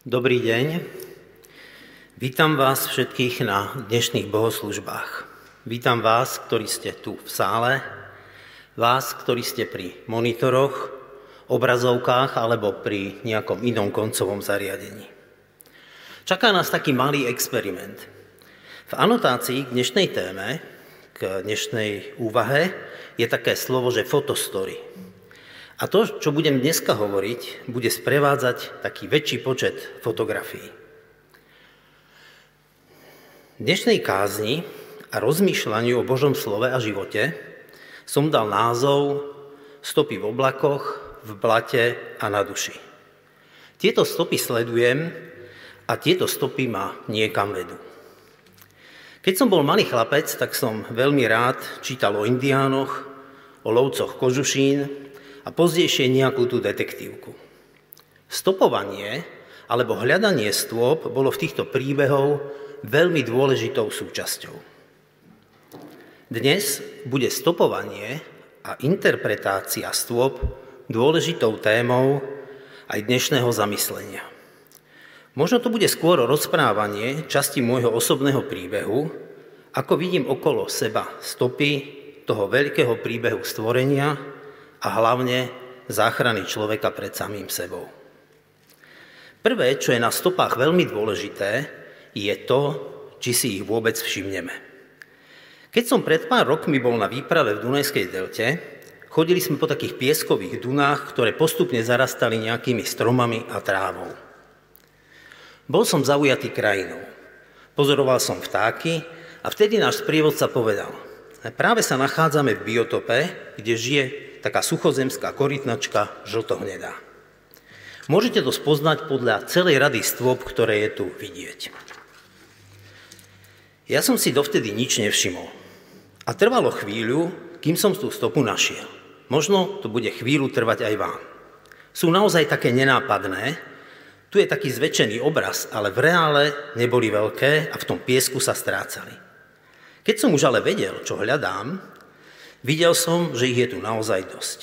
Dobrý deň. Vítam vás všetkých na dnešných bohoslužbách. Vítam vás, ktorí ste tu v sále, vás, ktorí ste pri monitoroch, obrazovkách alebo pri nejakom inom koncovom zariadení. Čaká nás taký malý experiment. V anotácii k dnešnej téme, k dnešnej úvahe, je také slovo, že fotostory. A to, čo budem dneska hovoriť, bude sprevádzať taký väčší počet fotografií. V dnešnej kázni a rozmýšľaniu o Božom slove a živote som dal názov Stopy v oblakoch, v blate a na duši. Tieto stopy sledujem a tieto stopy ma niekam vedú. Keď som bol malý chlapec, tak som veľmi rád čítal o indiánoch, o lovcoch kožušín a pozdejšie nejakú tú detektívku. Stopovanie alebo hľadanie stôp bolo v týchto príbehov veľmi dôležitou súčasťou. Dnes bude stopovanie a interpretácia stôp dôležitou témou aj dnešného zamyslenia. Možno to bude skôr rozprávanie časti môjho osobného príbehu, ako vidím okolo seba stopy toho veľkého príbehu stvorenia, a hlavne záchrany človeka pred samým sebou. Prvé, čo je na stopách veľmi dôležité, je to, či si ich vôbec všimneme. Keď som pred pár rokmi bol na výprave v Dunajskej delte, chodili sme po takých pieskových dunách, ktoré postupne zarastali nejakými stromami a trávou. Bol som zaujatý krajinou. Pozoroval som vtáky a vtedy náš sprievodca povedal, práve sa nachádzame v biotope, kde žije taká suchozemská korytnačka žltohnedá. Môžete to spoznať podľa celej rady stôp, ktoré je tu vidieť. Ja som si dovtedy nič nevšimol. A trvalo chvíľu, kým som tú stopu našiel. Možno to bude chvíľu trvať aj vám. Sú naozaj také nenápadné, tu je taký zväčšený obraz, ale v reále neboli veľké a v tom piesku sa strácali. Keď som už ale vedel, čo hľadám, Videl som, že ich je tu naozaj dosť.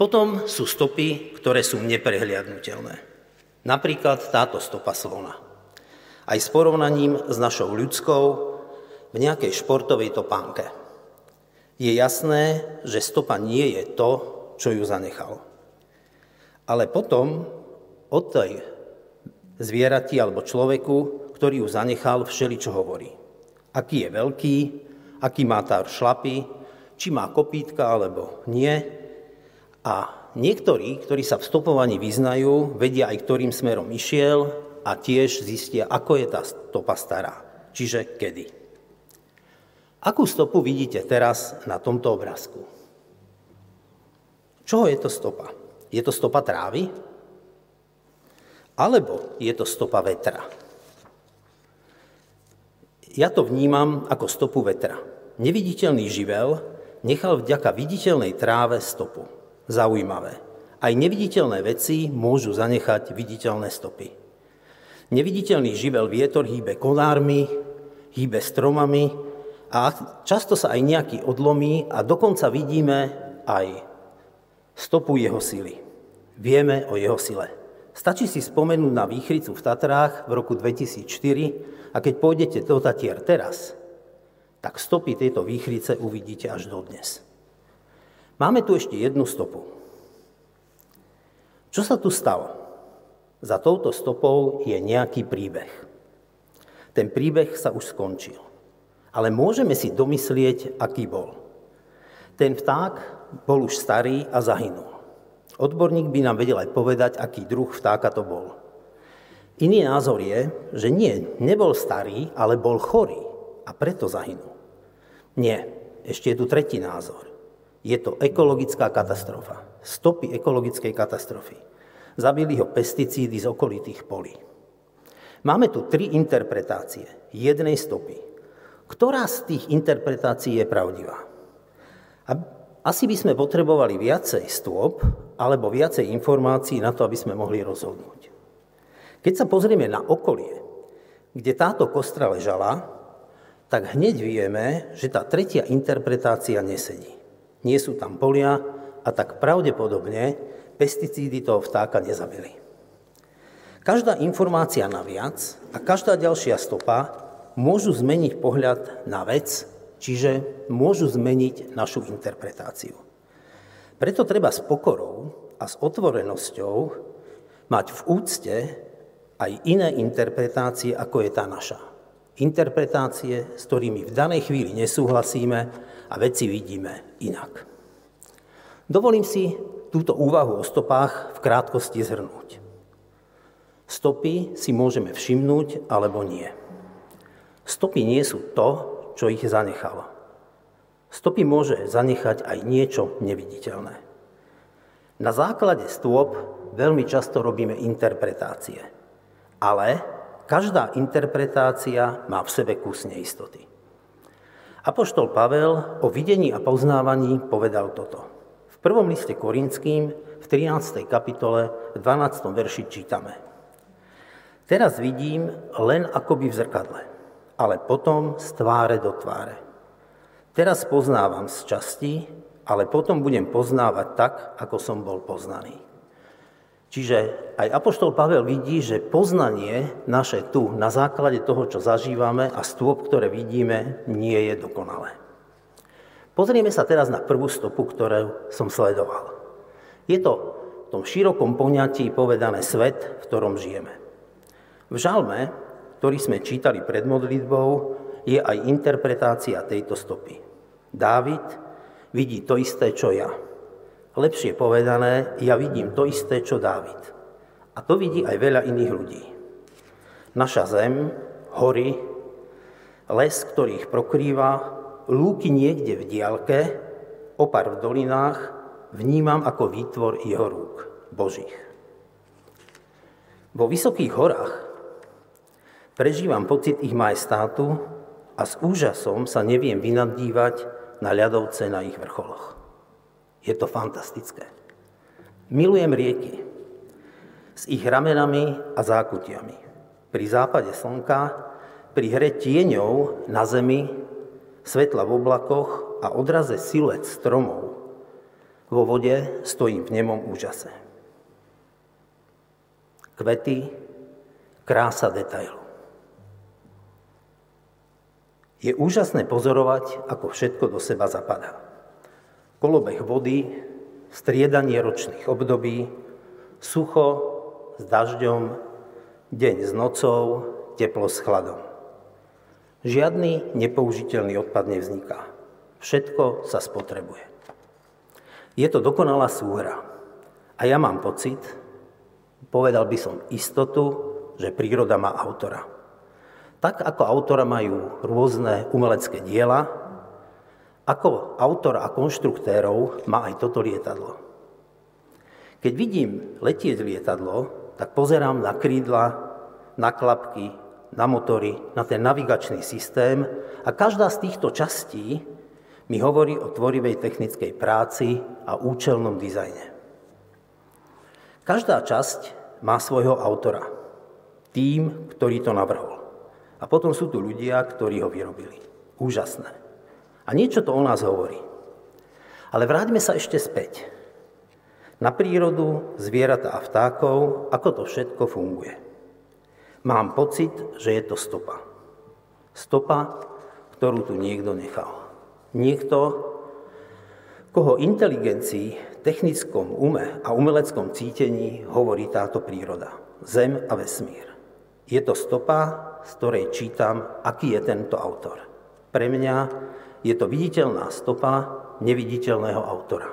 Potom sú stopy, ktoré sú neprehliadnutelné. Napríklad táto stopa slona. Aj s porovnaním s našou ľudskou v nejakej športovej topánke. Je jasné, že stopa nie je to, čo ju zanechal. Ale potom o tej zvierati alebo človeku, ktorý ju zanechal, všeli čo hovorí. Aký je veľký, aký má tá šlapy, či má kopítka alebo nie. A niektorí, ktorí sa v stopovaní vyznajú, vedia aj, ktorým smerom išiel a tiež zistia, ako je tá stopa stará, čiže kedy. Akú stopu vidíte teraz na tomto obrázku? Čoho je to stopa? Je to stopa trávy? Alebo je to stopa vetra? Ja to vnímam ako stopu vetra. Neviditeľný živel, nechal vďaka viditeľnej tráve stopu. Zaujímavé. Aj neviditeľné veci môžu zanechať viditeľné stopy. Neviditeľný živel vietor hýbe konármi, hýbe stromami a často sa aj nejaký odlomí a dokonca vidíme aj stopu jeho sily. Vieme o jeho sile. Stačí si spomenúť na výchricu v Tatrách v roku 2004 a keď pôjdete do Tatier teraz, tak stopy tejto výchrice uvidíte až dodnes. Máme tu ešte jednu stopu. Čo sa tu stalo? Za touto stopou je nejaký príbeh. Ten príbeh sa už skončil. Ale môžeme si domyslieť, aký bol. Ten vták bol už starý a zahynul. Odborník by nám vedel aj povedať, aký druh vtáka to bol. Iný názor je, že nie, nebol starý, ale bol chorý a preto zahynul. Nie, ešte je tu tretí názor. Je to ekologická katastrofa. Stopy ekologickej katastrofy. Zabili ho pesticídy z okolitých polí. Máme tu tri interpretácie jednej stopy. Ktorá z tých interpretácií je pravdivá? A asi by sme potrebovali viacej stôp alebo viacej informácií na to, aby sme mohli rozhodnúť. Keď sa pozrieme na okolie, kde táto kostra ležala, tak hneď vieme, že tá tretia interpretácia nesedí. Nie sú tam polia a tak pravdepodobne pesticídy toho vtáka nezabili. Každá informácia naviac a každá ďalšia stopa môžu zmeniť pohľad na vec, čiže môžu zmeniť našu interpretáciu. Preto treba s pokorou a s otvorenosťou mať v úcte aj iné interpretácie, ako je tá naša. Interpretácie, s ktorými v danej chvíli nesúhlasíme a veci vidíme inak. Dovolím si túto úvahu o stopách v krátkosti zhrnúť. Stopy si môžeme všimnúť alebo nie. Stopy nie sú to, čo ich zanechalo. Stopy môže zanechať aj niečo neviditeľné. Na základe stôp veľmi často robíme interpretácie, ale každá interpretácia má v sebe kus neistoty. Apoštol Pavel o videní a poznávaní povedal toto. V prvom liste Korinským v 13. kapitole v 12. verši čítame. Teraz vidím len akoby v zrkadle, ale potom z tváre do tváre. Teraz poznávam z časti, ale potom budem poznávať tak, ako som bol poznaný. Čiže aj Apoštol Pavel vidí, že poznanie naše tu na základe toho, čo zažívame a stôp, ktoré vidíme, nie je dokonalé. Pozrieme sa teraz na prvú stopu, ktorú som sledoval. Je to v tom širokom poňatí povedané svet, v ktorom žijeme. V žalme, ktorý sme čítali pred modlitbou, je aj interpretácia tejto stopy. Dávid vidí to isté, čo ja. Lepšie povedané, ja vidím to isté, čo Dávid. A to vidí aj veľa iných ľudí. Naša zem, hory, les, ktorý ich prokrýva, lúky niekde v diálke, opar v dolinách, vnímam ako výtvor jeho rúk, Božích. Vo vysokých horách prežívam pocit ich majestátu a s úžasom sa neviem vynadívať na ľadovce na ich vrcholoch. Je to fantastické. Milujem rieky s ich ramenami a zákutiami. Pri západe slnka, pri hre tieňov na zemi, svetla v oblakoch a odraze siluet stromov vo vode stojím v nemom úžase. Kvety, krása detailu. Je úžasné pozorovať, ako všetko do seba zapadá kolobeh vody, striedanie ročných období, sucho s dažďom, deň s nocou, teplo s chladom. Žiadny nepoužiteľný odpad nevzniká. Všetko sa spotrebuje. Je to dokonalá súhra. A ja mám pocit, povedal by som istotu, že príroda má autora. Tak ako autora majú rôzne umelecké diela, ako autor a konštruktérov má aj toto lietadlo. Keď vidím letieť lietadlo, tak pozerám na krídla, na klapky, na motory, na ten navigačný systém a každá z týchto častí mi hovorí o tvorivej technickej práci a účelnom dizajne. Každá časť má svojho autora, tým, ktorý to navrhol. A potom sú tu ľudia, ktorí ho vyrobili. Úžasné. A niečo to o nás hovorí. Ale vráťme sa ešte späť. Na prírodu, zvieratá a vtákov, ako to všetko funguje. Mám pocit, že je to stopa. Stopa, ktorú tu niekto nechal. Niekto, koho inteligencii, technickom ume a umeleckom cítení hovorí táto príroda. Zem a vesmír. Je to stopa, z ktorej čítam, aký je tento autor. Pre mňa je to viditeľná stopa neviditeľného autora,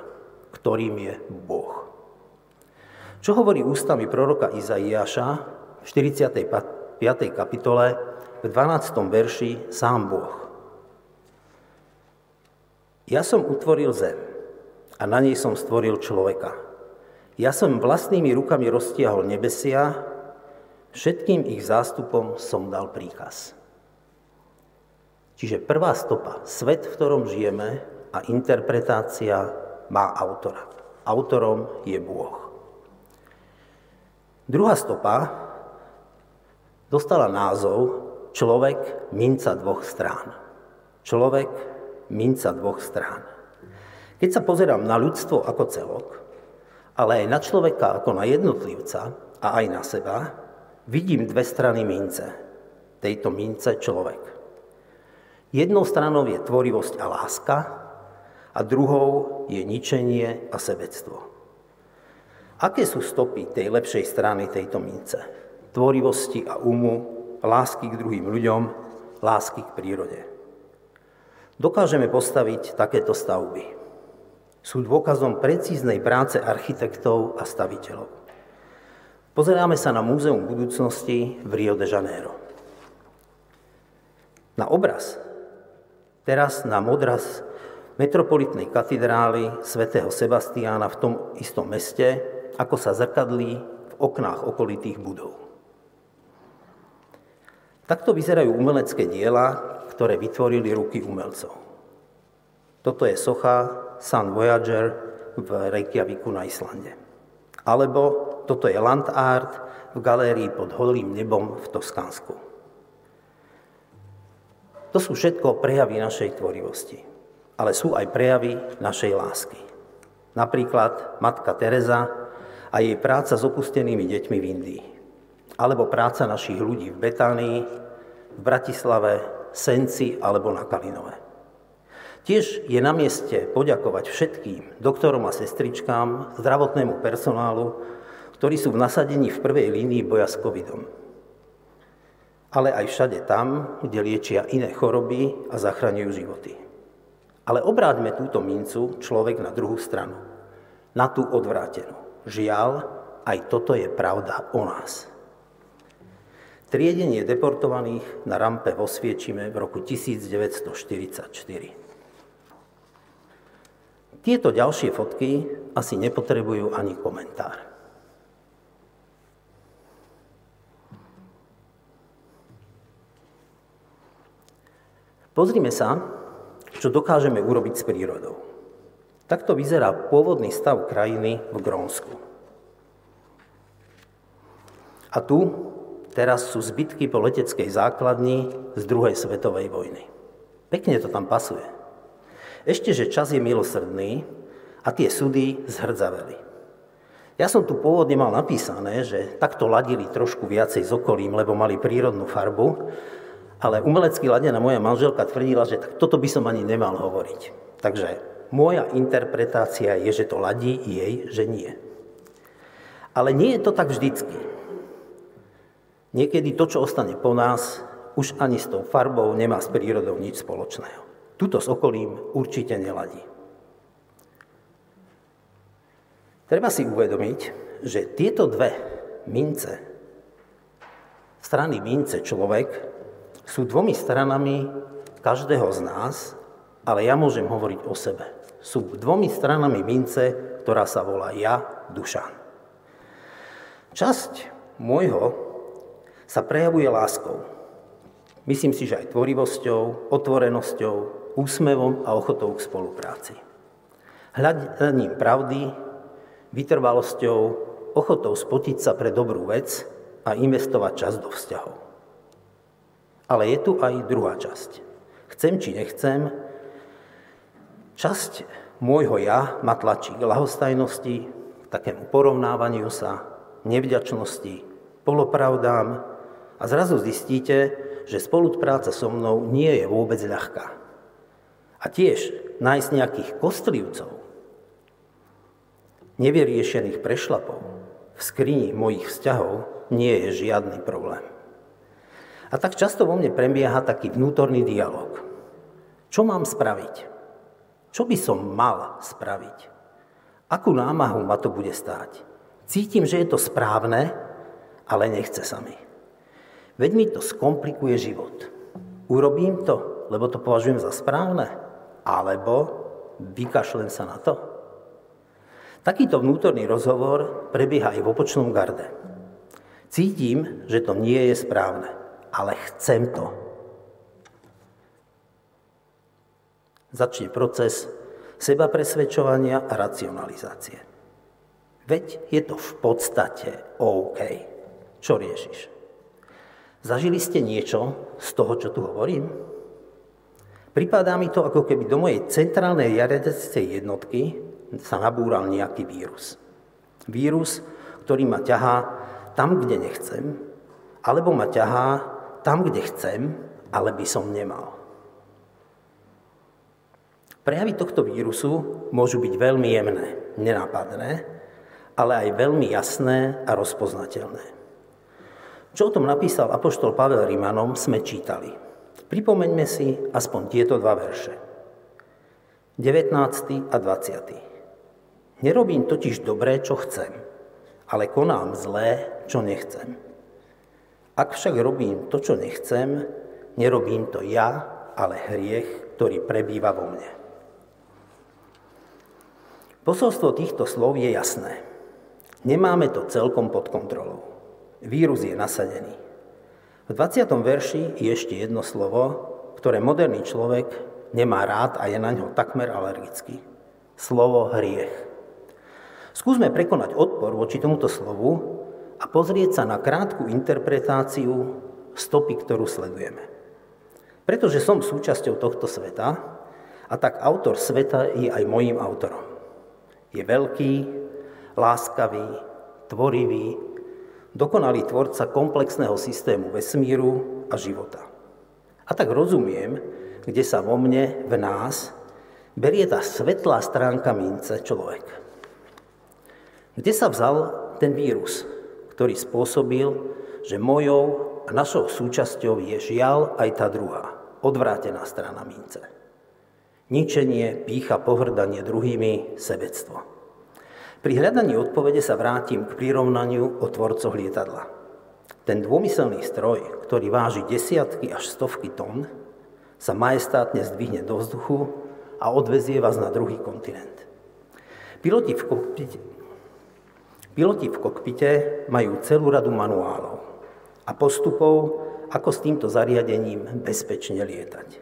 ktorým je Boh. Čo hovorí ústami proroka Izaiáša v 45. kapitole v 12. verši sám Boh. Ja som utvoril zem a na nej som stvoril človeka. Ja som vlastnými rukami roztiahol nebesia, všetkým ich zástupom som dal príkaz. Čiže prvá stopa, svet, v ktorom žijeme a interpretácia má autora. Autorom je Bôh. Druhá stopa dostala názov Človek minca dvoch strán. Človek minca dvoch strán. Keď sa pozerám na ľudstvo ako celok, ale aj na človeka ako na jednotlivca a aj na seba, vidím dve strany mince. Tejto mince človek. Jednou stranou je tvorivosť a láska a druhou je ničenie a sebectvo. Aké sú stopy tej lepšej strany tejto mince? Tvorivosti a umu, lásky k druhým ľuďom, lásky k prírode. Dokážeme postaviť takéto stavby. Sú dôkazom precíznej práce architektov a staviteľov. Pozeráme sa na Múzeum budúcnosti v Rio de Janeiro. Na obraz, teraz na modraz metropolitnej katedrály svätého Sebastiána v tom istom meste, ako sa zrkadlí v oknách okolitých budov. Takto vyzerajú umelecké diela, ktoré vytvorili ruky umelcov. Toto je socha Sun Voyager v Reykjaviku na Islande. Alebo toto je land art v galérii pod holým nebom v Toskánsku. To sú všetko prejavy našej tvorivosti, ale sú aj prejavy našej lásky. Napríklad matka Teresa a jej práca s opustenými deťmi v Indii alebo práca našich ľudí v Betánii, v Bratislave, Senci alebo na Kalinove. Tiež je na mieste poďakovať všetkým doktorom a sestričkám, zdravotnému personálu, ktorí sú v nasadení v prvej línii boja s covidom. Ale aj všade tam, kde liečia iné choroby a zachraňujú životy. Ale obráťme túto mincu človek na druhú stranu, na tú odvrátenú. Žiaľ, aj toto je pravda o nás. Triedenie deportovaných na rampe vo Sviečime v roku 1944. Tieto ďalšie fotky asi nepotrebujú ani komentár. Pozrime sa, čo dokážeme urobiť s prírodou. Takto vyzerá pôvodný stav krajiny v Grónsku. A tu Teraz sú zbytky po leteckej základni z druhej svetovej vojny. Pekne to tam pasuje. Ešte, že čas je milosrdný a tie súdy zhrdzaveli. Ja som tu pôvodne mal napísané, že takto ladili trošku viacej s okolím, lebo mali prírodnú farbu, ale umelecky ladená moja manželka tvrdila, že tak toto by som ani nemal hovoriť. Takže moja interpretácia je, že to ladí jej, že nie. Ale nie je to tak vždycky. Niekedy to, čo ostane po nás, už ani s tou farbou nemá s prírodou nič spoločného. Tuto s okolím určite neladí. Treba si uvedomiť, že tieto dve mince, strany mince človek, sú dvomi stranami každého z nás, ale ja môžem hovoriť o sebe. Sú dvomi stranami mince, ktorá sa volá ja, Dušan. Časť môjho sa prejavuje láskou. Myslím si, že aj tvorivosťou, otvorenosťou, úsmevom a ochotou k spolupráci. Hľadaním pravdy, vytrvalosťou, ochotou spotiť sa pre dobrú vec a investovať čas do vzťahov. Ale je tu aj druhá časť. Chcem či nechcem, časť môjho ja ma tlačí k lahostajnosti, k takému porovnávaniu sa, nevďačnosti, polopravdám, a zrazu zistíte, že spolupráca so mnou nie je vôbec ľahká. A tiež nájsť nejakých kostlivcov, nevyriešených prešlapov v skrini mojich vzťahov nie je žiadny problém. A tak často vo mne prebieha taký vnútorný dialog. Čo mám spraviť? Čo by som mal spraviť? Akú námahu ma to bude stáť? Cítim, že je to správne, ale nechce sa mi. Veď mi to skomplikuje život. Urobím to, lebo to považujem za správne, alebo vykašlem sa na to. Takýto vnútorný rozhovor prebieha aj v opočnom garde. Cítim, že to nie je správne, ale chcem to. Začne proces seba presvedčovania a racionalizácie. Veď je to v podstate OK. Čo riešiš? Zažili ste niečo z toho, čo tu hovorím? Pripadá mi to, ako keby do mojej centrálnej riadecej jednotky sa nabúral nejaký vírus. Vírus, ktorý ma ťahá tam, kde nechcem alebo ma ťahá tam, kde chcem, ale by som nemal. Prejavy tohto vírusu môžu byť veľmi jemné, nenápadné, ale aj veľmi jasné a rozpoznateľné. Čo o tom napísal apoštol Pavel Rimanom, sme čítali. Pripomeňme si aspoň tieto dva verše. 19. a 20. Nerobím totiž dobré, čo chcem, ale konám zlé, čo nechcem. Ak však robím to, čo nechcem, nerobím to ja, ale hriech, ktorý prebýva vo mne. Posolstvo týchto slov je jasné. Nemáme to celkom pod kontrolou. Vírus je nasadený. V 20. verši je ešte jedno slovo, ktoré moderný človek nemá rád a je na ňo takmer alergický. Slovo hriech. Skúsme prekonať odpor voči tomuto slovu a pozrieť sa na krátku interpretáciu stopy, ktorú sledujeme. Pretože som súčasťou tohto sveta a tak autor sveta je aj mojím autorom. Je veľký, láskavý, tvorivý, dokonalý tvorca komplexného systému vesmíru a života. A tak rozumiem, kde sa vo mne, v nás, berie tá svetlá stránka mince človek. Kde sa vzal ten vírus, ktorý spôsobil, že mojou a našou súčasťou je žiaľ aj tá druhá, odvrátená strana mince. Ničenie, pícha, pohrdanie druhými, sebectvo. Pri hľadaní odpovede sa vrátim k prirovnaniu o tvorcoch lietadla. Ten dômyselný stroj, ktorý váži desiatky až stovky tón, sa majestátne zdvihne do vzduchu a odvezie vás na druhý kontinent. Piloti v kokpite, piloti v kokpite majú celú radu manuálov a postupov, ako s týmto zariadením bezpečne lietať.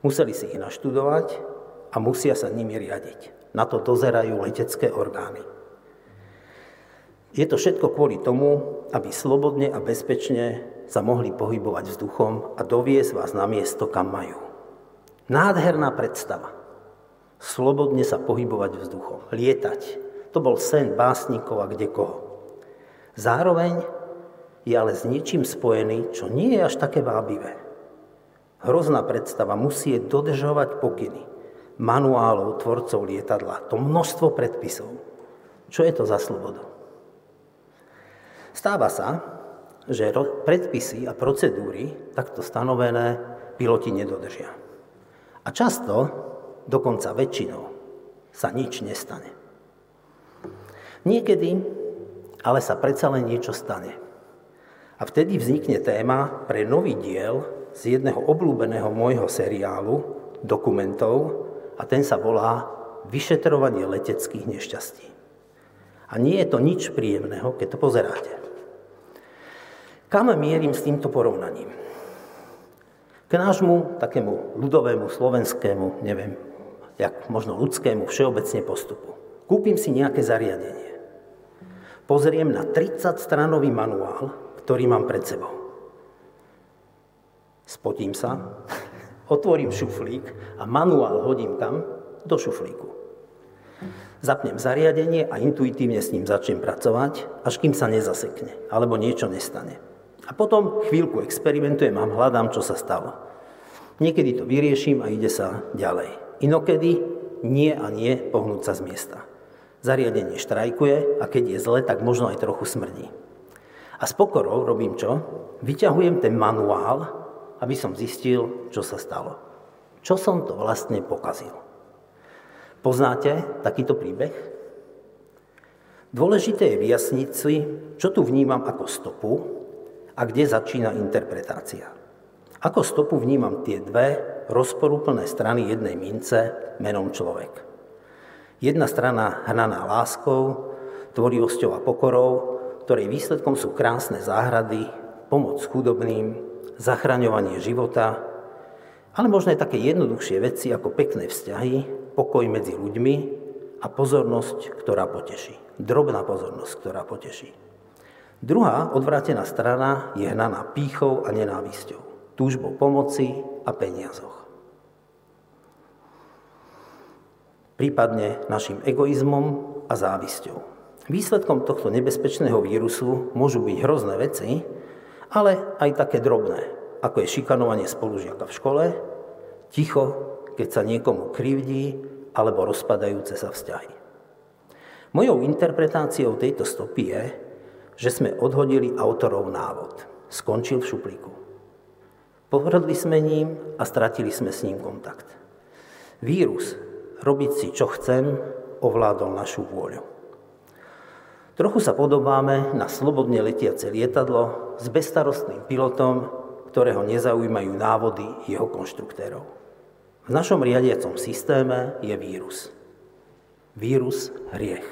Museli si ich naštudovať a musia sa nimi riadiť. Na to dozerajú letecké orgány. Je to všetko kvôli tomu, aby slobodne a bezpečne sa mohli pohybovať vzduchom a doviesť vás na miesto, kam majú. Nádherná predstava. Slobodne sa pohybovať vzduchom, lietať. To bol sen básnikov a kde. Zároveň je ale s niečím spojený, čo nie je až také vábivé. Hrozná predstava musí dodržovať pokyny, manuálov tvorcov lietadla, to množstvo predpisov. Čo je to za slobodu? Stáva sa, že predpisy a procedúry takto stanovené piloti nedodržia. A často, dokonca väčšinou, sa nič nestane. Niekedy ale sa predsa len niečo stane. A vtedy vznikne téma pre nový diel z jedného obľúbeného môjho seriálu, dokumentov, a ten sa volá Vyšetrovanie leteckých nešťastí. A nie je to nič príjemného, keď to pozeráte. Kam mierim s týmto porovnaním? K nášmu takému ľudovému, slovenskému, neviem, jak možno ľudskému všeobecne postupu. Kúpim si nejaké zariadenie. Pozriem na 30-stranový manuál, ktorý mám pred sebou. Spotím sa, otvorím šuflík a manuál hodím tam do šuflíku. Zapnem zariadenie a intuitívne s ním začnem pracovať, až kým sa nezasekne alebo niečo nestane. A potom chvíľku experimentujem a hľadám, čo sa stalo. Niekedy to vyrieším a ide sa ďalej. Inokedy nie a nie pohnúť sa z miesta. Zariadenie štrajkuje a keď je zle, tak možno aj trochu smrdí. A s pokorou robím čo? Vyťahujem ten manuál aby som zistil, čo sa stalo. Čo som to vlastne pokazil. Poznáte takýto príbeh? Dôležité je vyjasniť si, čo tu vnímam ako stopu a kde začína interpretácia. Ako stopu vnímam tie dve rozporúplné strany jednej mince menom človek. Jedna strana hnaná láskou, tvorivosťou a pokorou, ktorej výsledkom sú krásne záhrady, pomoc chudobným, zachraňovanie života, ale možno aj také jednoduchšie veci ako pekné vzťahy, pokoj medzi ľuďmi a pozornosť, ktorá poteší. Drobná pozornosť, ktorá poteší. Druhá odvrátená strana je hnaná pýchou a nenávisťou, túžbou pomoci a peniazoch. Prípadne našim egoizmom a závisťou. Výsledkom tohto nebezpečného vírusu môžu byť hrozné veci, ale aj také drobné, ako je šikanovanie spolužiaka v škole, ticho, keď sa niekomu krivdí, alebo rozpadajúce sa vzťahy. Mojou interpretáciou tejto stopy je, že sme odhodili autorov návod. Skončil v šuplíku. Pohrdli sme ním a stratili sme s ním kontakt. Vírus, robiť si čo chcem, ovládol našu vôľu. Trochu sa podobáme na slobodne letiace lietadlo s bezstarostným pilotom, ktorého nezaujímajú návody jeho konštruktérov. V našom riadiacom systéme je vírus. Vírus hriech.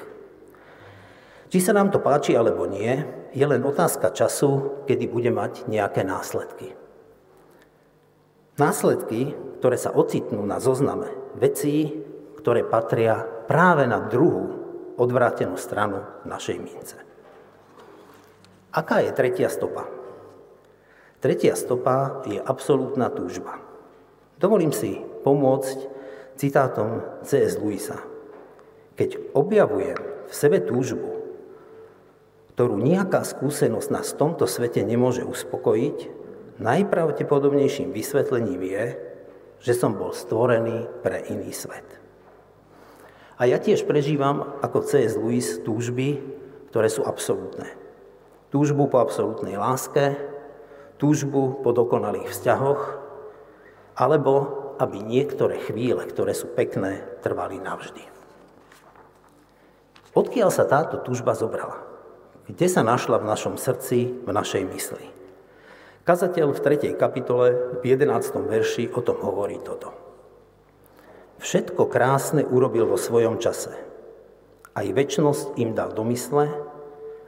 Či sa nám to páči alebo nie, je len otázka času, kedy bude mať nejaké následky. Následky, ktoré sa ocitnú na zozname vecí, ktoré patria práve na druhú odvrátenú stranu našej mince. Aká je tretia stopa? Tretia stopa je absolútna túžba. Dovolím si pomôcť citátom C.S. Lewisa. Keď objavujem v sebe túžbu, ktorú nejaká skúsenosť nás v tomto svete nemôže uspokojiť, najpravdepodobnejším vysvetlením je, že som bol stvorený pre iný svet. A ja tiež prežívam ako C.S. Lewis túžby, ktoré sú absolútne. Túžbu po absolútnej láske, túžbu po dokonalých vzťahoch, alebo aby niektoré chvíle, ktoré sú pekné, trvali navždy. Odkiaľ sa táto túžba zobrala? Kde sa našla v našom srdci, v našej mysli? Kazateľ v 3. kapitole v 11. verši o tom hovorí toto. Všetko krásne urobil vo svojom čase. Aj väčnosť im dal domysle,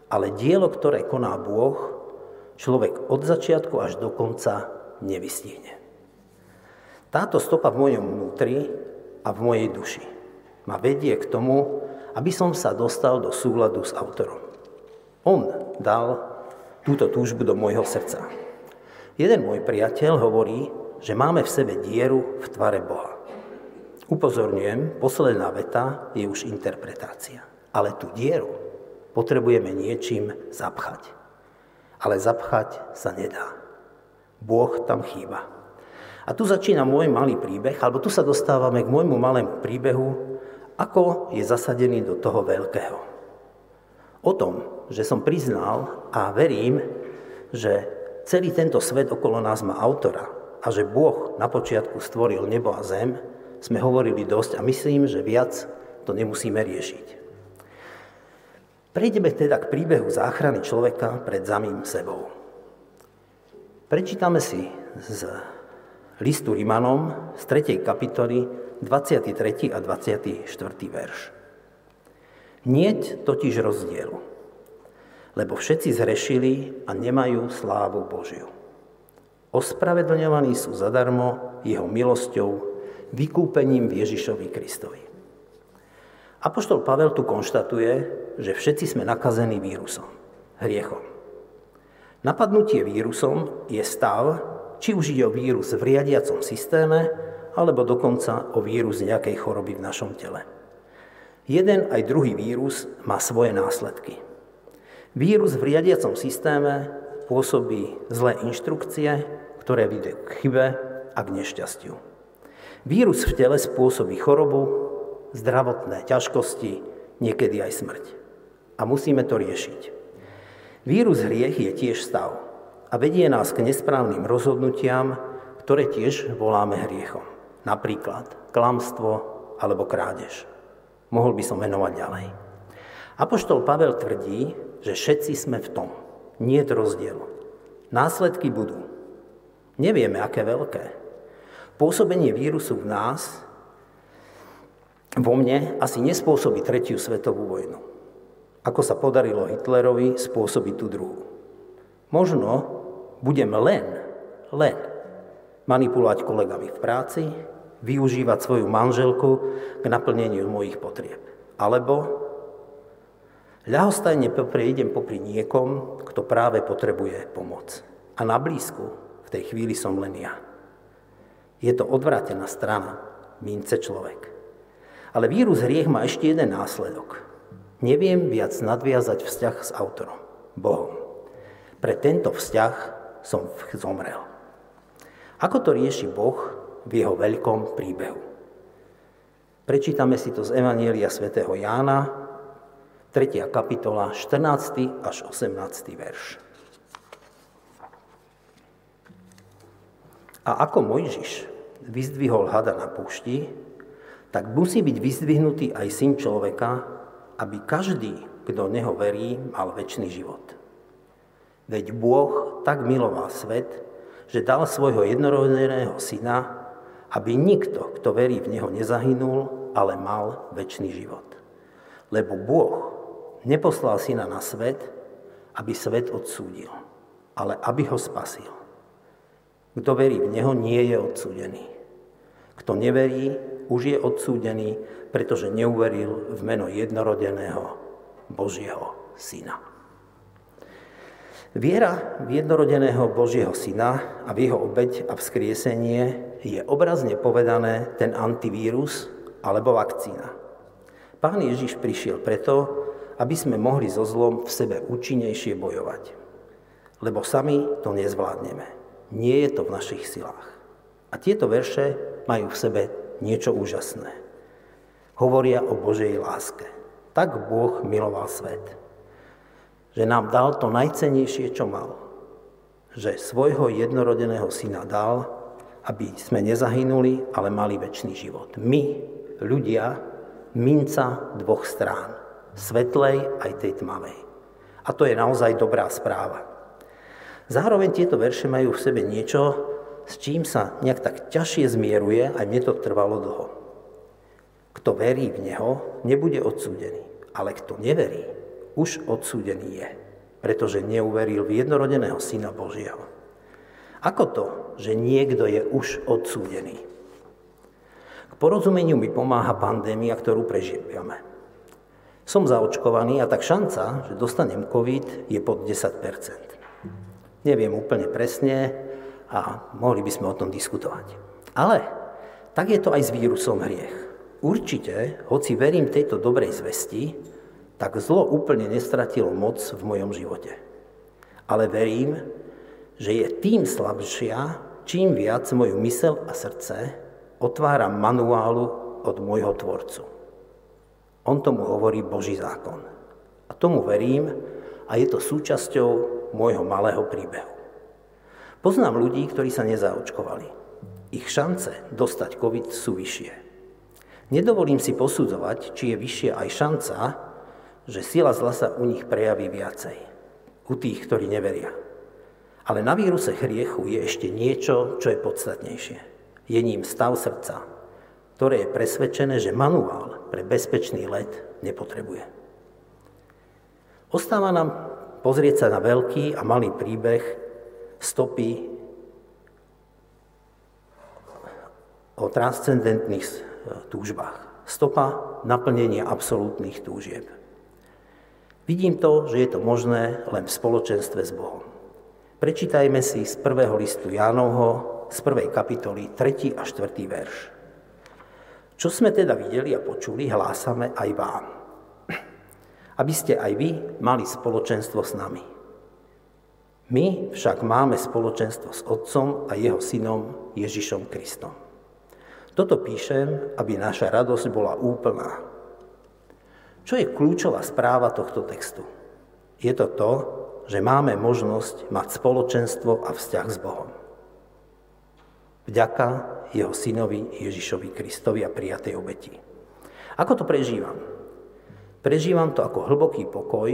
ale dielo, ktoré koná Bôh, človek od začiatku až do konca nevystihne. Táto stopa v mojom vnútri a v mojej duši ma vedie k tomu, aby som sa dostal do súladu s autorom. On dal túto túžbu do môjho srdca. Jeden môj priateľ hovorí, že máme v sebe dieru v tvare Boha. Upozorňujem, posledná veta je už interpretácia. Ale tú dieru potrebujeme niečím zapchať. Ale zapchať sa nedá. Boh tam chýba. A tu začína môj malý príbeh, alebo tu sa dostávame k môjmu malému príbehu, ako je zasadený do toho veľkého. O tom, že som priznal a verím, že celý tento svet okolo nás má autora a že Boh na počiatku stvoril nebo a zem, sme hovorili dosť a myslím, že viac to nemusíme riešiť. Prejdeme teda k príbehu záchrany človeka pred samým sebou. Prečítame si z listu Rimanom z 3. kapitoly 23. a 24. verš. Nieť totiž rozdielu, lebo všetci zhrešili a nemajú slávu Božiu. Ospravedlňovaní sú zadarmo jeho milosťou vykúpením v Ježišovi Kristovi. Apoštol Pavel tu konštatuje, že všetci sme nakazení vírusom, hriechom. Napadnutie vírusom je stav, či už ide o vírus v riadiacom systéme, alebo dokonca o vírus nejakej choroby v našom tele. Jeden aj druhý vírus má svoje následky. Vírus v riadiacom systéme pôsobí zlé inštrukcie, ktoré vyjde k chybe a k nešťastiu. Vírus v tele spôsobí chorobu, zdravotné ťažkosti, niekedy aj smrť. A musíme to riešiť. Vírus hriech je tiež stav a vedie nás k nesprávnym rozhodnutiam, ktoré tiež voláme hriechom. Napríklad klamstvo alebo krádež. Mohol by som menovať ďalej. Apoštol Pavel tvrdí, že všetci sme v tom. Nie je rozdielu. Následky budú. Nevieme, aké veľké, Pôsobenie vírusu v nás, vo mne, asi nespôsobí tretiu svetovú vojnu. Ako sa podarilo Hitlerovi spôsobiť tú druhú. Možno budem len, len manipulovať kolegami v práci, využívať svoju manželku k naplneniu mojich potrieb. Alebo ľahostajne prejdem popri niekom, kto práve potrebuje pomoc. A na blízku v tej chvíli som len ja. Je to odvrátená strana mince človek. Ale vírus hriech má ešte jeden následok. Neviem viac nadviazať vzťah s autorom, Bohom. Pre tento vzťah som zomrel. Ako to rieši Boh v jeho veľkom príbehu? Prečítame si to z Evanielia svätého Jána, 3. kapitola, 14. až 18. verš. A ako Mojžiš vyzdvihol hada na púšti, tak musí byť vyzdvihnutý aj syn človeka, aby každý, kto neho verí, mal väčší život. Veď Boh tak miloval svet, že dal svojho jednorodeného syna, aby nikto, kto verí v Neho, nezahynul, ale mal väčší život. Lebo Boh neposlal syna na svet, aby svet odsúdil, ale aby ho spasil. Kto verí v Neho, nie je odsúdený. Kto neverí, už je odsúdený, pretože neuveril v meno jednorodeného Božieho Syna. Viera v jednorodeného Božieho Syna a v jeho obeď a vzkriesenie je obrazne povedané ten antivírus alebo vakcína. Pán Ježiš prišiel preto, aby sme mohli so zlom v sebe účinnejšie bojovať. Lebo sami to nezvládneme. Nie je to v našich silách. A tieto verše majú v sebe niečo úžasné. Hovoria o Božej láske. Tak Boh miloval svet že nám dal to najcenejšie, čo mal. Že svojho jednorodeného syna dal, aby sme nezahynuli, ale mali väčší život. My, ľudia, minca dvoch strán. Svetlej aj tej tmavej. A to je naozaj dobrá správa. Zároveň tieto verše majú v sebe niečo, s čím sa nejak tak ťažšie zmieruje, aj mne to trvalo dlho. Kto verí v Neho, nebude odsúdený, ale kto neverí, už odsúdený je, pretože neuveril v jednorodeného Syna Božieho. Ako to, že niekto je už odsúdený? K porozumeniu mi pomáha pandémia, ktorú prežívame. Som zaočkovaný a tak šanca, že dostanem COVID, je pod 10 Neviem úplne presne a mohli by sme o tom diskutovať. Ale tak je to aj s vírusom hriech. Určite, hoci verím tejto dobrej zvesti, tak zlo úplne nestratilo moc v mojom živote. Ale verím, že je tým slabšia, čím viac moju mysel a srdce otváram manuálu od môjho Tvorcu. On tomu hovorí Boží zákon. A tomu verím a je to súčasťou môjho malého príbehu. Poznám ľudí, ktorí sa nezaočkovali. Ich šance dostať COVID sú vyššie. Nedovolím si posudzovať, či je vyššia aj šanca, že sila zla sa u nich prejaví viacej. U tých, ktorí neveria. Ale na víruse hriechu je ešte niečo, čo je podstatnejšie. Je ním stav srdca, ktoré je presvedčené, že manuál pre bezpečný let nepotrebuje. Ostáva nám pozrieť sa na veľký a malý príbeh stopy o transcendentných túžbách. Stopa naplnenia absolútnych túžieb. Vidím to, že je to možné len v spoločenstve s Bohom. Prečítajme si z prvého listu Jánovho, z prvej kapitoly, 3. a 4. verš. Čo sme teda videli a počuli, hlásame aj vám. Aby ste aj vy mali spoločenstvo s nami. My však máme spoločenstvo s Otcom a jeho synom Ježišom Kristom. Toto píšem, aby naša radosť bola úplná. Čo je kľúčová správa tohto textu? Je to to, že máme možnosť mať spoločenstvo a vzťah s Bohom. Vďaka jeho synovi Ježišovi Kristovi a prijatej obeti. Ako to prežívam? Prežívam to ako hlboký pokoj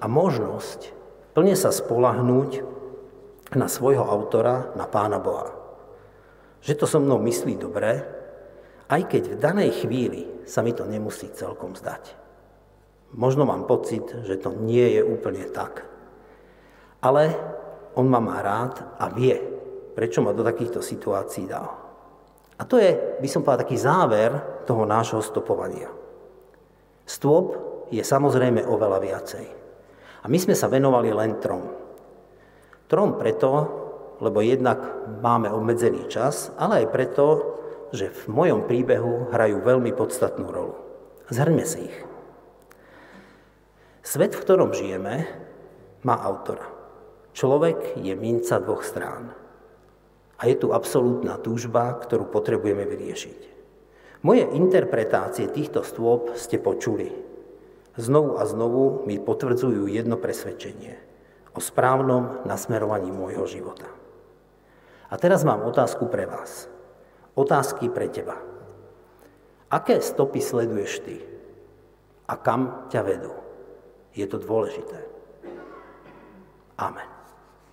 a možnosť plne sa spolahnúť na svojho autora, na Pána Boha. Že to so mnou myslí dobre, aj keď v danej chvíli sa mi to nemusí celkom zdať. Možno mám pocit, že to nie je úplne tak. Ale on ma má rád a vie, prečo ma do takýchto situácií dal. A to je, by som povedal, taký záver toho nášho stopovania. Stôp je samozrejme oveľa viacej. A my sme sa venovali len trom. Trom preto, lebo jednak máme obmedzený čas, ale aj preto, že v mojom príbehu hrajú veľmi podstatnú rolu. Zhrňme si ich. Svet, v ktorom žijeme, má autora. Človek je minca dvoch strán. A je tu absolútna túžba, ktorú potrebujeme vyriešiť. Moje interpretácie týchto stôp ste počuli. Znovu a znovu mi potvrdzujú jedno presvedčenie o správnom nasmerovaní môjho života. A teraz mám otázku pre vás. Otázky pre teba. Aké stopy sleduješ ty? A kam ťa vedú? Je to dôležité. Amen.